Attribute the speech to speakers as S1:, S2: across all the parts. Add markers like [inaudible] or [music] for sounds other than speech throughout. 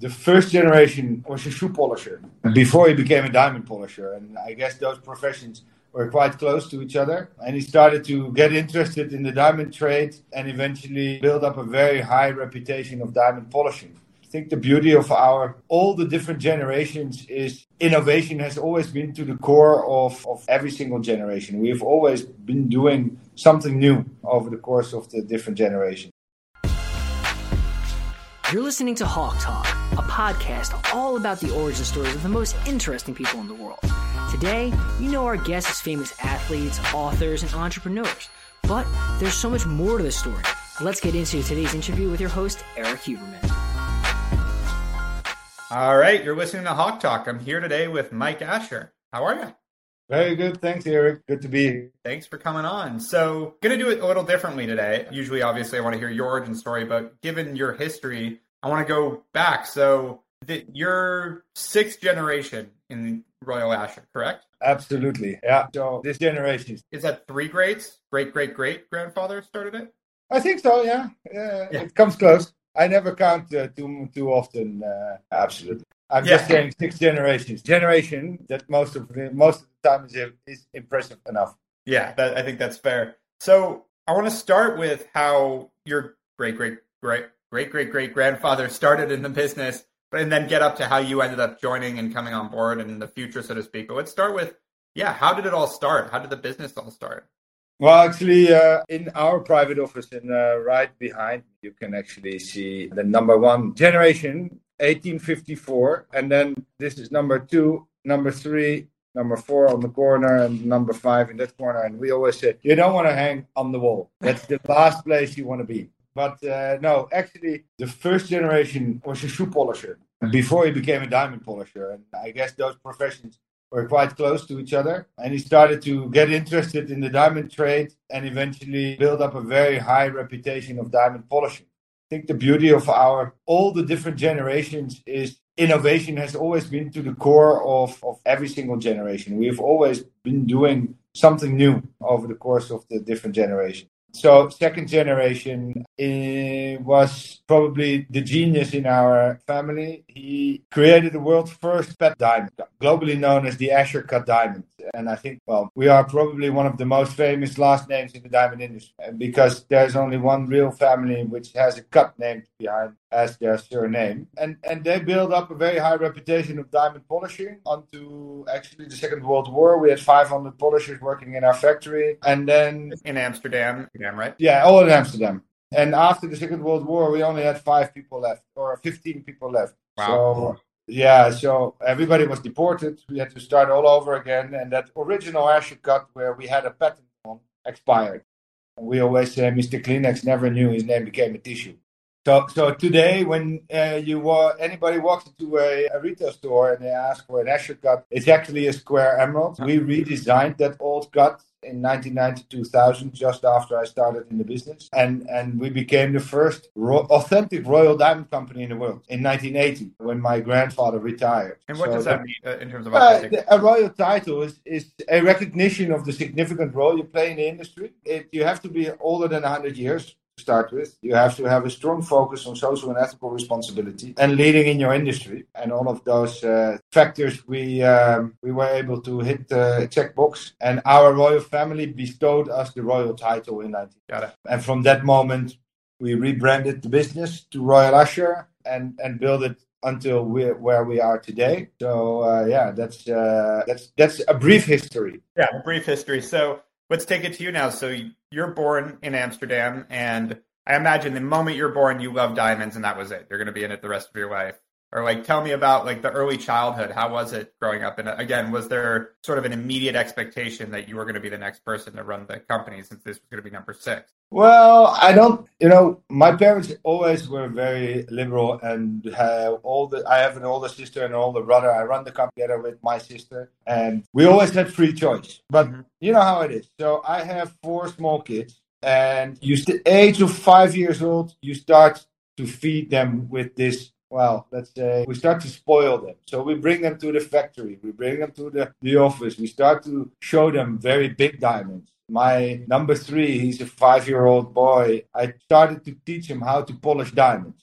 S1: the first generation was a shoe polisher before he became a diamond polisher. And I guess those professions were quite close to each other. And he started to get interested in the diamond trade and eventually build up a very high reputation of diamond polishing. I think the beauty of our all the different generations is innovation has always been to the core of, of every single generation. We've always been doing something new over the course of the different generations.
S2: You're listening to Hawk Talk, a podcast all about the origin stories of the most interesting people in the world. Today, you know our guests as famous athletes, authors, and entrepreneurs. But there's so much more to the story. Let's get into today's interview with your host, Eric Huberman.
S3: All right, you're listening to Hawk Talk. I'm here today with Mike Asscher. How are you?
S1: Very good. Thanks, Eric. Good to be here.
S3: Thanks for coming on. So, going to do it a little differently today. Usually, obviously, I want to hear your origin story, but given your history, I want to go back. So, the, you're sixth generation in Royal Asscher, correct?
S1: Absolutely. Yeah. So, this generation
S3: is that three greats? Great, great, great grandfather started it?
S1: I think so. Yeah. yeah. It comes close. I never count uh, too too often. Uh, absolutely. I'm yeah. just saying six generations. Generation that most of the, most of the time is is impressive enough.
S3: Yeah, that, I think that's fair. So I want to start with how your great great great great great great grandfather started in the business, and then get up to how you ended up joining and coming on board and in the future, so to speak. But let's start with yeah, how did it all start? How did the business all start?
S1: Well, actually, uh, in our private office, and uh, right behind, you can actually see the number one generation 1854. And then this is number two, number three, number four on the corner, and number five in that corner. And we always say, you don't want to hang on the wall. That's the last place you want to be. But uh, no, actually, the first generation was a shoe polisher before he became a diamond polisher. And I guess those professions were quite close to each other. And he started to get interested in the diamond trade and eventually build up a very high reputation of diamond polishing I think the beauty of our all the different generations is innovation has always been to the core of, of every single generation. We've always been doing something new over the course of the different generations. So second generation was probably the genius in our family. He created the world's first pet diamond, globally known as the Asscher cut diamond. And I think, well, we are probably one of the most famous last names in the diamond industry because there's only one real family which has a cut name behind as their surname. And and they built up a very high reputation of diamond polishing onto actually the Second World War. We had 500 polishers working in our factory. And then
S3: in Amsterdam, right?
S1: Yeah, all in Amsterdam. And after the Second World War, we only had five people left or 15 people left. Wow. So yeah, so everybody was deported. We had to start all over again. And that original cut where we had a patent on expired. And we always say Mr. Kleenex never knew his name became a tissue. So, so today, when uh, you wa- anybody walks into a, a, retail store and they ask for an Asscher cut, it's actually a square emerald. We redesigned that old cut in 1990 just after I started in the business. And, and we became the first ro- authentic Royal Diamond Company in the world in 1980 when my grandfather retired.
S3: And what so does that, that mean uh, in terms of authentic?
S1: Uh, a royal title is, is a recognition of the significant role you play in the industry. It, you have to be older than 100 years start with. You have to have a strong focus on social and ethical responsibility and leading in your industry. And all of those uh, factors, we um, we were able to hit the checkbox. And our royal family bestowed us the royal title in 19. And from that moment, we rebranded the business to Royal Asscher and and built it until we're where we are today. So uh, yeah, that's uh, that's that's a brief history.
S3: Yeah, a brief history. So let's take it to you now. So you're born in Amsterdam, and I imagine the moment you're born, you love diamonds, and that was it. You're going to be in it the rest of your life. Or like, tell me about like the early childhood. How was it growing up? And again, was there sort of an immediate expectation that you were going to be the next person to run the company since this was going to be number six?
S1: Well, I don't. You know, my parents always were very liberal, and have all the. I have an older sister and an older brother. I run the company together with my sister, and we always had free choice. But mm-hmm. you know how it is. So I have four small kids, and you, the age of five years old, you start to feed them with this well, let's say we start to spoil them. So we bring them to the factory, we bring them to the, the office, we start to show them very big diamonds. My number three, he's a five year old boy. I started to teach him how to polish diamonds.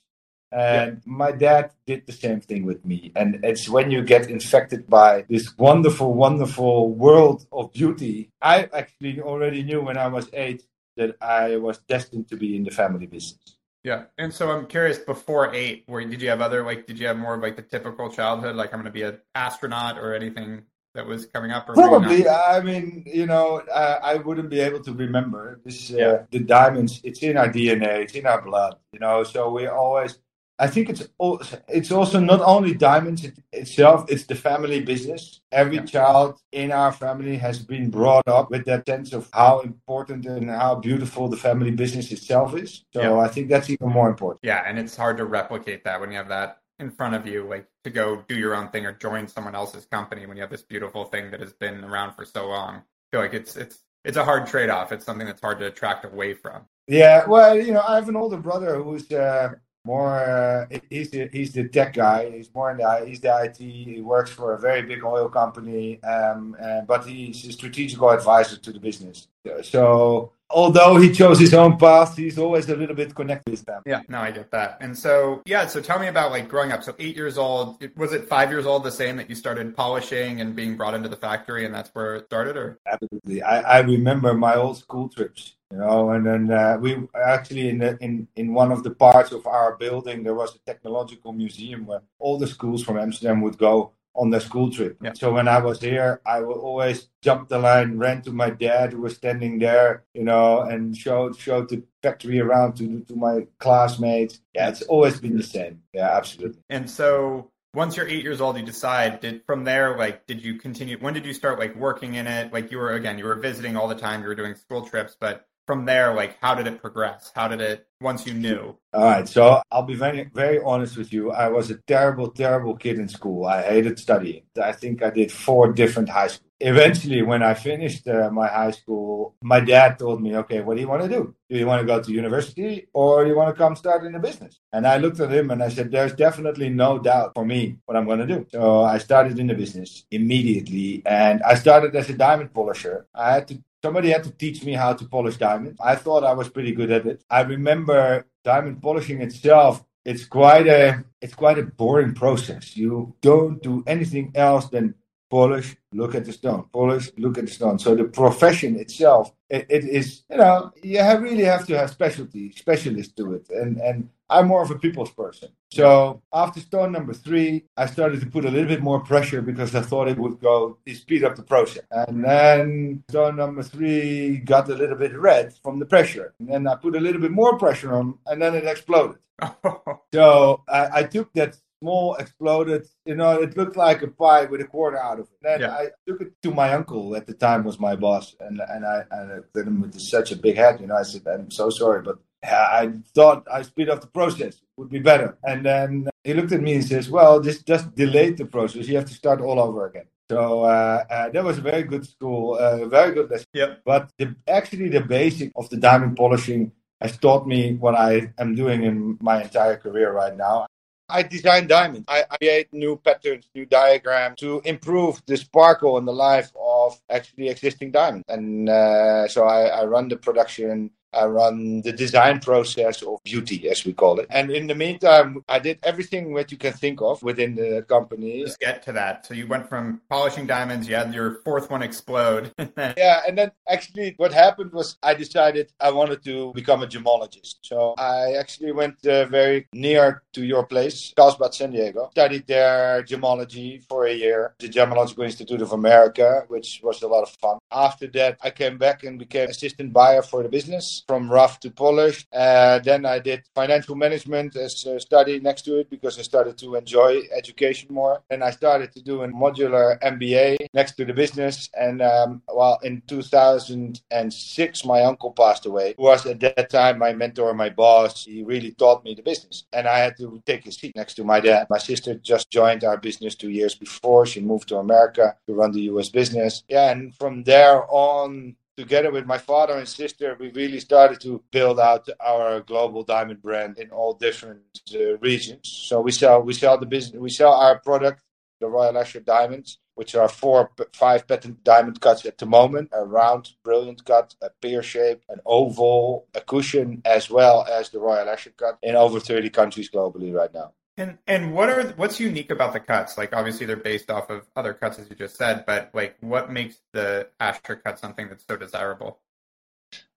S1: And yeah. my dad did the same thing with me. And it's when you get infected by this wonderful, wonderful world of beauty. I actually already knew when I was eight that I was destined to be in the family business.
S3: Yeah, and so I'm curious. Before eight, where did you have other like? Did you have more of like the typical childhood, like I'm going to be an astronaut or anything that was coming up?
S1: Probably. I mean, you know, I, I wouldn't be able to remember this. Uh, yeah. The diamonds. It's in our DNA. It's in our blood. You know, so we always I think it's also, it's also not only diamonds itself; it's the family business. Every child in our family has been brought up with that sense of how important and how beautiful the family business itself is. So yeah. I think that's even more important.
S3: Yeah, and it's hard to replicate that when you have that in front of you, like to go do your own thing or join someone else's company when you have this beautiful thing that has been around for so long. I feel like it's it's it's a hard trade off. It's something that's hard to attract away from.
S1: Yeah, well, you know, I have an older brother who's. Uh, more uh, he's the he's the tech guy. He's more in the he's the IT. He works for a very big oil company, um, uh, but he's a strategical advisor to the business. So although he chose his own path, he's always a little bit connected with them.
S3: Yeah, no, I get that. And so yeah, so tell me about like growing up. So eight years old, was it five years old the same that you started polishing and being brought into the factory, and that's where it started, or
S1: absolutely. I, I remember my old school trips you know and then uh, we actually in the, in in one of the parts of our building there was a technological museum where all the schools from amsterdam would go on the school trip yeah. so when i was here i would always jump the line ran to my dad who was standing there you know and showed showed the factory around to to my classmates yeah it's always been the same yeah absolutely
S3: and so once you're eight years old, you decide did from there, like, did you continue? When did you start like working in it? Like you were, again, you were visiting all the time, you were doing school trips, but from there, like how did it progress? How did it once you knew?
S1: All right, so I'll be very very honest with you. I was a terrible, terrible kid in school. I hated studying. I think I did four different high schools. Eventually, when I finished uh, my high school, my dad told me, "Okay, what do you want to do? Do you want to go to university or you want to come start in a business?" And I looked at him and I said, "There's definitely no doubt for me what I'm going to do." So I started in the business immediately, and I started as a diamond polisher. I had to Somebody had to teach me how to polish diamonds. I thought I was pretty good at it. I remember diamond polishing itself. It's quite a it's quite a boring process. You don't do anything else than polish, look at the stone, polish, look at the stone. So the profession itself, it, it is, you know, you have really have to have specialty, specialists to it. And, and I'm more of a people's person. So after stone number three, I started to put a little bit more pressure because I thought it would go speed up the process. And then stone number three got a little bit red from the pressure. And then I put a little bit more pressure on, and then it exploded. [laughs] so I, I took that small exploded. You know, it looked like a pie with a quarter out of it. Then yeah. I took it to my uncle at the time was my boss, and and I and I did him with such a big head. You know, I said, "I'm so sorry, but I thought I speed up the process it would be better." And then he looked at me and says, "Well, this just delayed the process. You have to start all over again." So uh, uh, that was a very good school, uh, very good lesson.
S3: Yep.
S1: But the, actually, the basic of the diamond polishing has taught me what I am doing in my entire career right now. I design diamonds. I, create new patterns, new diagrams to improve the sparkle and the life of actually existing diamonds. And uh, so I, I run the production I run the design process of beauty, as we call it. And in the meantime, I did everything that you can think of within the company.
S3: Let's get to that. So you went from polishing diamonds, you had your fourth one explode. [laughs]
S1: yeah, and then actually what happened was I decided I wanted to become a gemologist. So I actually went uh, very near to your place, Carlsbad, San Diego. Studied there gemology for a year, the Gemological Institute of America, which was a lot of fun. After that, I came back and became assistant buyer for the business from rough to polished. Uh, then I did financial management as a study next to it because I started to enjoy education more. And I started to do a modular MBA next to the business. And um, well, in 2006, my uncle passed away, who was at that time my mentor, my boss. He really taught me the business. And I had to take his seat next to my dad. My sister just joined our business two years before. She moved to America to run the US business. Yeah, and from there on, together with my father and sister, we really started to build out our global diamond brand in all different uh, regions. So we sell we sell the business we sell our product the Royal Asscher diamonds, which are four, five patent diamond cuts at the moment: a round, brilliant cut, a pear shape, an oval, a cushion, as well as the Royal Asscher cut in over 30 countries globally right now.
S3: And and what are what's unique about the cuts? Like obviously they're based off of other cuts as you just said, but like what makes the Asscher cut something that's so desirable?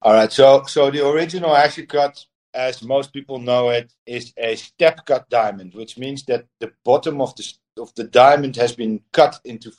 S1: All right, so so the original Asscher cut, as most people know it, is a step cut diamond, which means that the bottom of the of the diamond has been cut into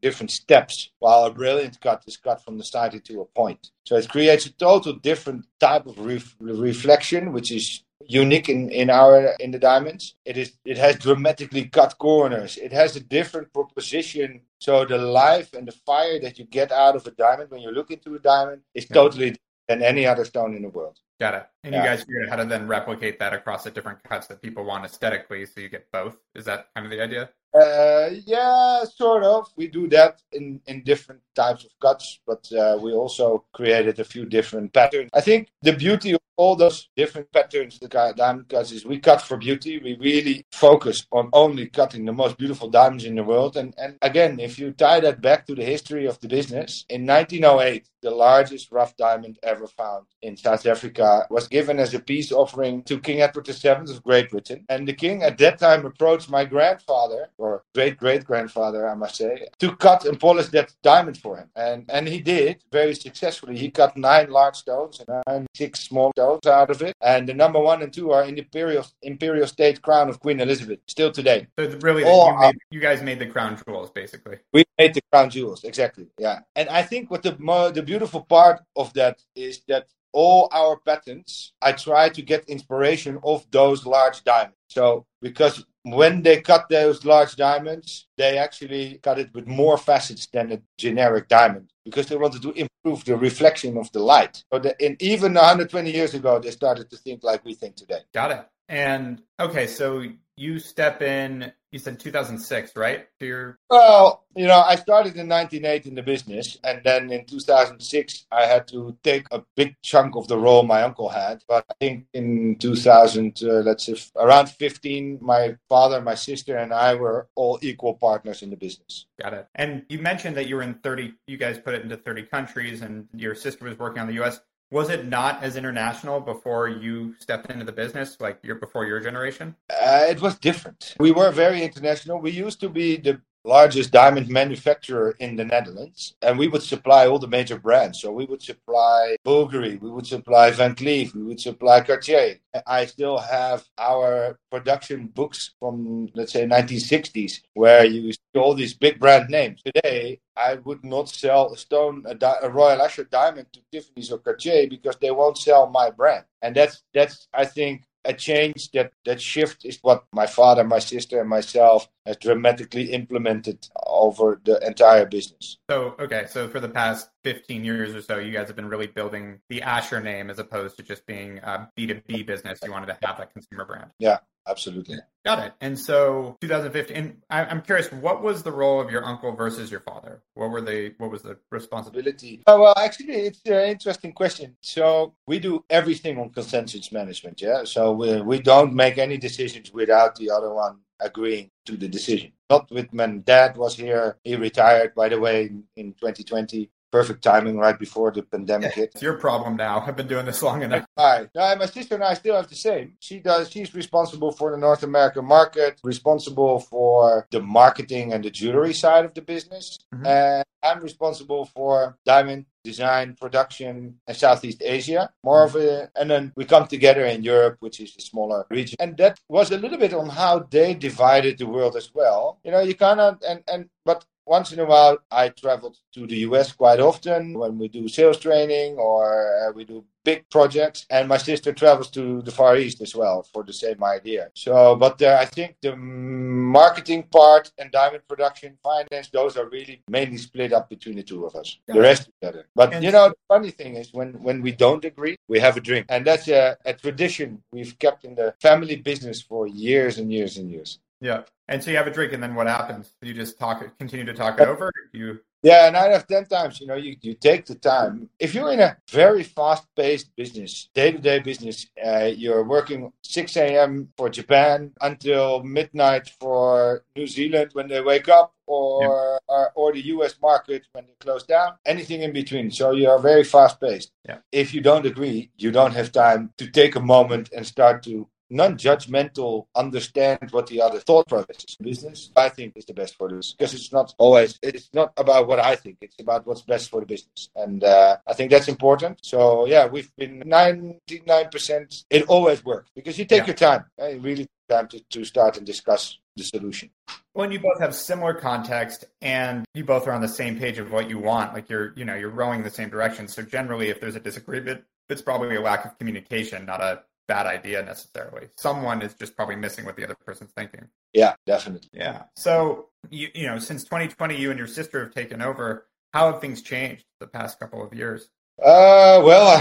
S1: different steps, while a brilliant cut is cut from the side into a point. So it creates a total different type of ref- reflection, which is unique in, in our in the diamonds. It is it has dramatically cut corners. It has a different proposition. So the life and the fire that you get out of a diamond when you look into a diamond is yeah. totally than any other stone in the world.
S3: Got it. And yeah. you guys figured out how to then replicate that across the different cuts that people want aesthetically, so you get both. Is that kind of the idea?
S1: Uh, yeah, sort of. We do that in, in different types of cuts, but uh, we also created a few different patterns. I think the beauty of all those different patterns, the diamond cuts, is we cut for beauty. We really focus on only cutting the most beautiful diamonds in the world. And, and again, if you tie that back to the history of the business, in 1908, the largest rough diamond ever found in South Africa was given as a peace offering to King Edward VII of Great Britain. And the king at that time approached my grandfather, or great great grandfather, I must say, to cut and polish that diamond for him. And and he did very successfully. He cut nine large stones and nine six small stones out of it. And the number one and two are in the imperial imperial state crown of Queen Elizabeth still today.
S3: So really, All, you, made, you, guys made the crown jewels, basically.
S1: We made the crown jewels, exactly. Yeah. And I think what the the beautiful part of that is that all our patents, I try to get inspiration of those large diamonds. So because when they cut those large diamonds, they actually cut it with more facets than a generic diamond because they wanted to improve the reflection of the light. So the, and even 120 years ago, they started to think like we think today.
S3: Got it. And okay, so you step in you said 2006 right? To your
S1: well you know i started in 1980 in the business and then in 2006 i had to take a big chunk of the role my uncle had. But i think in 2000 uh, let's say around 15 my father my sister and i were all equal partners in the business.
S3: Got it. And you mentioned that you were in 30 you guys put it into 30 countries and your sister was working on the us was it not as international before you stepped into the business, like your before your generation?
S1: Uh, it was different. We were very international. We used to be the largest diamond manufacturer in the Netherlands, and we would supply all the major brands. So we would supply Bulgari, we would supply Van Cleef, we would supply Cartier. I still have our production books from let's say 1960s, where you see all these big brand names. Today, I would not sell a stone, a, di- a Royal Asscher diamond to Tiffany's or Cartier because they won't sell my brand. And that's that's I think a change that that shift is what my father, my sister, and myself has dramatically implemented over the entire business.
S3: So okay, so for the past 15 years or so, you guys have been really building the Asscher name as opposed to just being a B2B business. You wanted to have that consumer brand.
S1: Yeah, absolutely.
S3: Got it. And so 2015, and I'm curious, what was the role of your uncle versus your father? What were they, what was the responsibility?
S1: Oh, well, actually, it's an interesting question. So we do everything on consensus management. Yeah. So we, we don't make any decisions without the other one agreeing to the decision. Not with when dad was here. He retired, by the way, in 2020 perfect timing right before the pandemic hit.
S3: It's your problem now. I've been doing this long enough.
S1: Hi. No, my sister and I still have the same. She does. She's responsible for the North American market, responsible for the marketing and the jewelry side of the business, mm-hmm. and I'm responsible for diamond design, production, and Southeast Asia. More of a, and then we come together in Europe, which is a smaller region. And that was a little bit on how they divided the world as well. You know, you cannot, and, and, but once in a while, I traveled to the US quite often when we do sales training or uh, we do big projects. And my sister travels to the Far East as well for the same idea. So, but uh, I think the marketing part and diamond production, finance, those are really mainly split up between the two of us. The rest together. But and you know, the funny thing is when when we don't agree, we have a drink, and that's a, a tradition we've kept in the family business for years and years and years.
S3: Yeah. And so you have a drink, and then what happens? You just talk, continue to talk it over. You
S1: Yeah, nine out of ten times, you know, you, you take the time. If you're in a very fast-paced business, day-to-day business, uh, you're working 6 a.m. for Japan until midnight for New Zealand when they wake up, or yeah. uh, or the U.S. market when they close down. Anything in between. So you are very fast-paced.
S3: Yeah.
S1: If you don't agree, you don't have time to take a moment and start to non-judgmental understand what the other thought process is business. I think is the best for this because it's not always it's not about what i think it's about what's best for the business. And uh, i think that's important. So yeah we've been 99% it always works because you take yeah. your time uh, really time to, to start and discuss the solution.
S3: When you both have similar context and you both are on the same page of what you want like you're you know you're rowing in the same direction. So generally if there's a disagreement it's probably a lack of communication not a bad idea necessarily. Someone is just probably missing what the other person's thinking.
S1: Yeah, definitely.
S3: Yeah. So you you know, since 2020, you and your sister have taken over. How have things changed the past couple of years?
S1: Uh, well,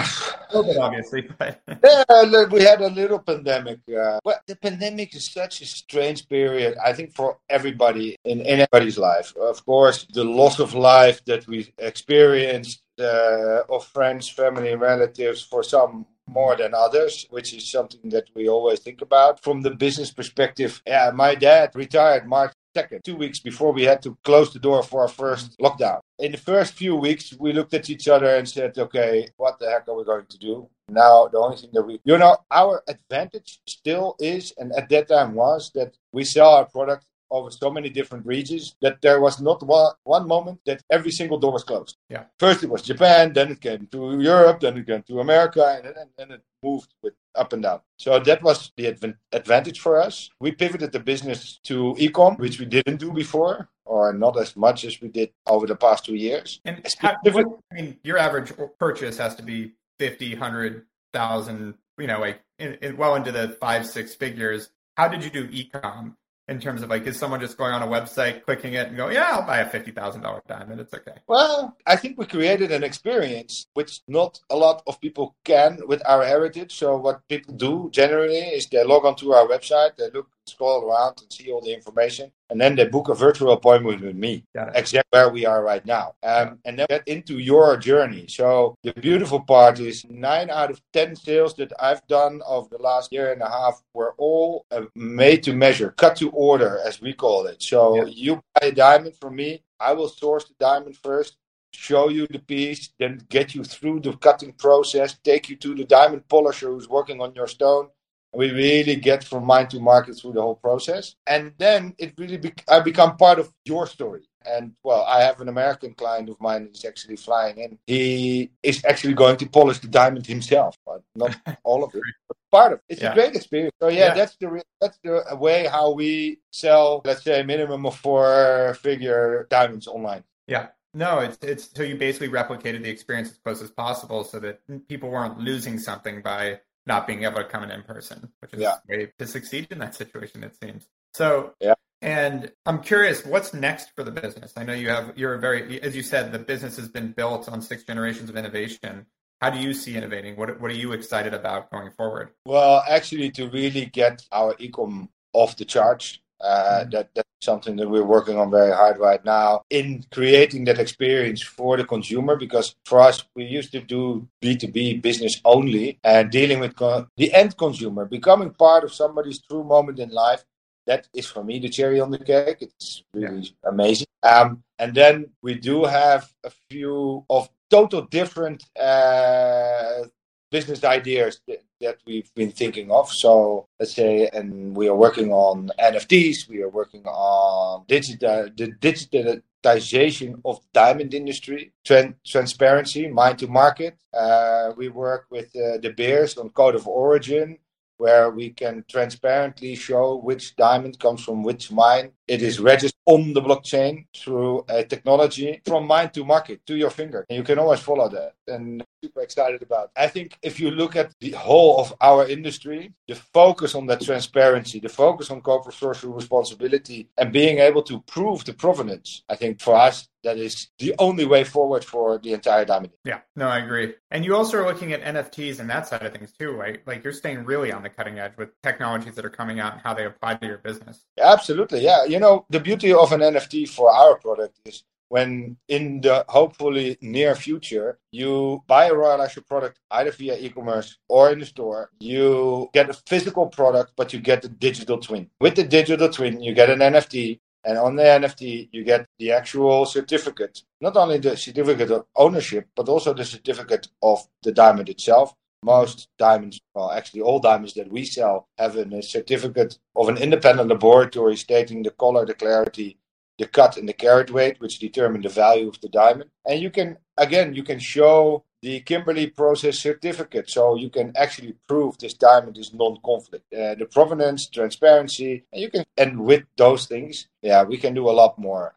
S3: COVID obviously, but [laughs]
S1: yeah, we had a little pandemic. Uh, well, the pandemic is such a strange period. I think for everybody in, in everybody's life. Of course, the loss of life that we experienced uh, of friends, family, relatives for some more than others, which is something that we always think about. From the business perspective, yeah, my dad retired March 2nd, two weeks before we had to close the door for our first lockdown. In the first few weeks, we looked at each other and said, okay, what the heck are we going to do? Now, the only thing that we, you know, our advantage still is, and at that time was, that we sell our product over so many different regions that there was not one, one moment that every single door was closed.
S3: Yeah.
S1: First it was Japan, then it came to Europe, then it came to America, and then, and it moved with up and down. So that was the adv- advantage for us. We pivoted the business to ecom, which we didn't do before, or not as much as we did over the past two years.
S3: And how, what, I mean, your average purchase has to be 50, 100,000, you know, like in, in, well into the five, six figures. How did you do ecom? In terms of like is someone just going on a website clicking it and go yeah i'll buy a $50000 diamond. It's okay.
S1: Well i think we created an experience which not a lot of people can with our heritage. So what people do generally is they log onto our website they look scroll around and see all the information. And then they book a virtual appointment with me, exactly where we are right now. Um, and then get into your journey. So the beautiful part is nine out of 10 sales that I've done over the last year and a half were all uh, made to measure, cut to order, as we call it. So yeah. you buy a diamond from me, I will source the diamond first show you the piece, then get you through the cutting process, take you to the diamond polisher who's working on your stone, we really get from mind to market through the whole process. And then it really, be- I become part of your story. And well, I have an American client of mine who's actually flying in. He is actually going to polish the diamond himself, but not [laughs] all of it, but part of it. It's yeah. a great experience. So yeah, yeah, that's the that's the way how we sell, let's say, a minimum of four figure diamonds online.
S3: Yeah. No, it's it's so you basically replicated the experience as close as possible, so that people weren't losing something by not being able to come in in person, which is yeah. way to succeed in that situation, it seems. So,
S1: yeah.
S3: And I'm curious, what's next for the business? I know you have, you're a very, as you said, the business has been built on six generations of innovation. How do you see innovating? What, what are you excited about going forward?
S1: Well, actually, to really get our ecom off the charts, uh, mm-hmm. that that's something that we're working on very hard right now in creating that experience for the consumer. Because for us, we used to do B two B business only and dealing with co- the end consumer, becoming part of somebody's true moment in life. That is for me the cherry on the cake. It's really yeah. amazing. Um, and then we do have a few of total different uh, business ideas that, we've been thinking of. So let's say, and we are working on NFTs. We are working on digital the digitalization of diamond industry, tran- transparency, mind to market. Uh, we work with uh, De Beers on code of origin where we can transparently show which diamond comes from which mine. It is registered on the blockchain through a technology from mine to market to your finger. And you can always follow that. And super excited about. I think if you look at the whole of our industry, the focus on that transparency, the focus on corporate social responsibility, and being able to prove the provenance, I think for us, that is the only way forward for the entire diamond.
S3: Yeah, no, I agree. And you also are looking at NFTs and that side of things too, right? Like you're staying really on the cutting edge with technologies that are coming out and how they apply to your business.
S1: Absolutely. Yeah. You know, the beauty of an NFT for our product is when in the hopefully near future you buy a Royal Asscher product either via e-commerce or in the store, you get a physical product, but you get the digital twin. With the digital twin, you get an NFT, and on the NFT, you get the actual certificate, not only the certificate of ownership, but also the certificate of the diamond itself. Most diamonds, well, actually, all diamonds that we sell have a certificate of an independent laboratory stating the color, the clarity, the cut, and the carat weight, which determine the value of the diamond. And you can, again, you can show the Kimberley process certificate. So you can actually prove this diamond is non-conflict. Uh, the provenance, transparency, and you can, and with those things, yeah, we can do a lot more.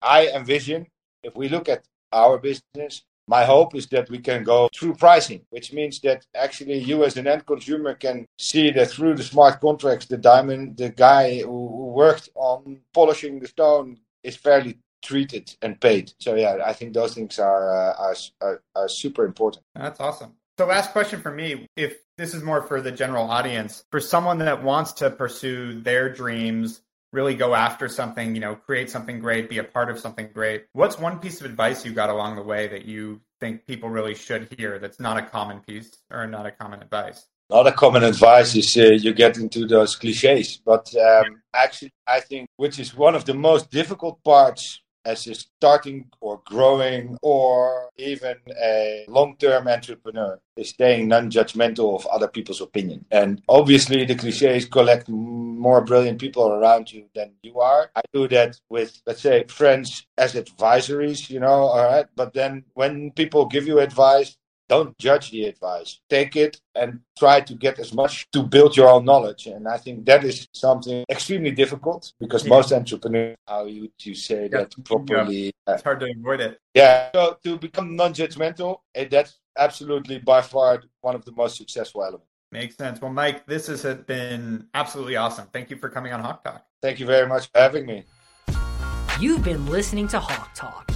S1: I envision if we look at our business, my hope is that we can go through pricing, which means that actually you as an end consumer can see that through the smart contracts, the diamond, the guy who, who worked on polishing the stone is fairly treated and paid. So yeah, I think those things are, uh, are, are super important.
S3: That's awesome. So last question for me, if this is more for the general audience, for someone that wants to pursue their dreams, really go after something, you know, create something great, be a part of something great. What's one piece of advice you got along the way that you think people really should hear that's not a common piece or not a common advice?
S1: Not a common advice is uh, you get into those cliches, but um, actually, I think which is one of the most difficult parts as a starting or growing or even a long-term entrepreneur is staying non-judgmental of other people's opinion. And obviously the cliches collect more brilliant people around you than you are. I do that with, let's say, friends as advisories, you know, all right. But then when people give you advice, don't judge the advice. Take it and try to get as much to build your own knowledge. And I think that is something extremely difficult because yeah. most entrepreneurs, how would you say yeah. that properly?
S3: Yeah. It's hard to avoid it.
S1: Yeah. So to become non-judgmental, eh, that's absolutely by far one of the most successful elements.
S3: Makes sense. Well, Mike, this has been absolutely awesome. Thank you for coming on Hawk Talk.
S1: Thank you very much for having me.
S2: You've been listening to Hawk Talk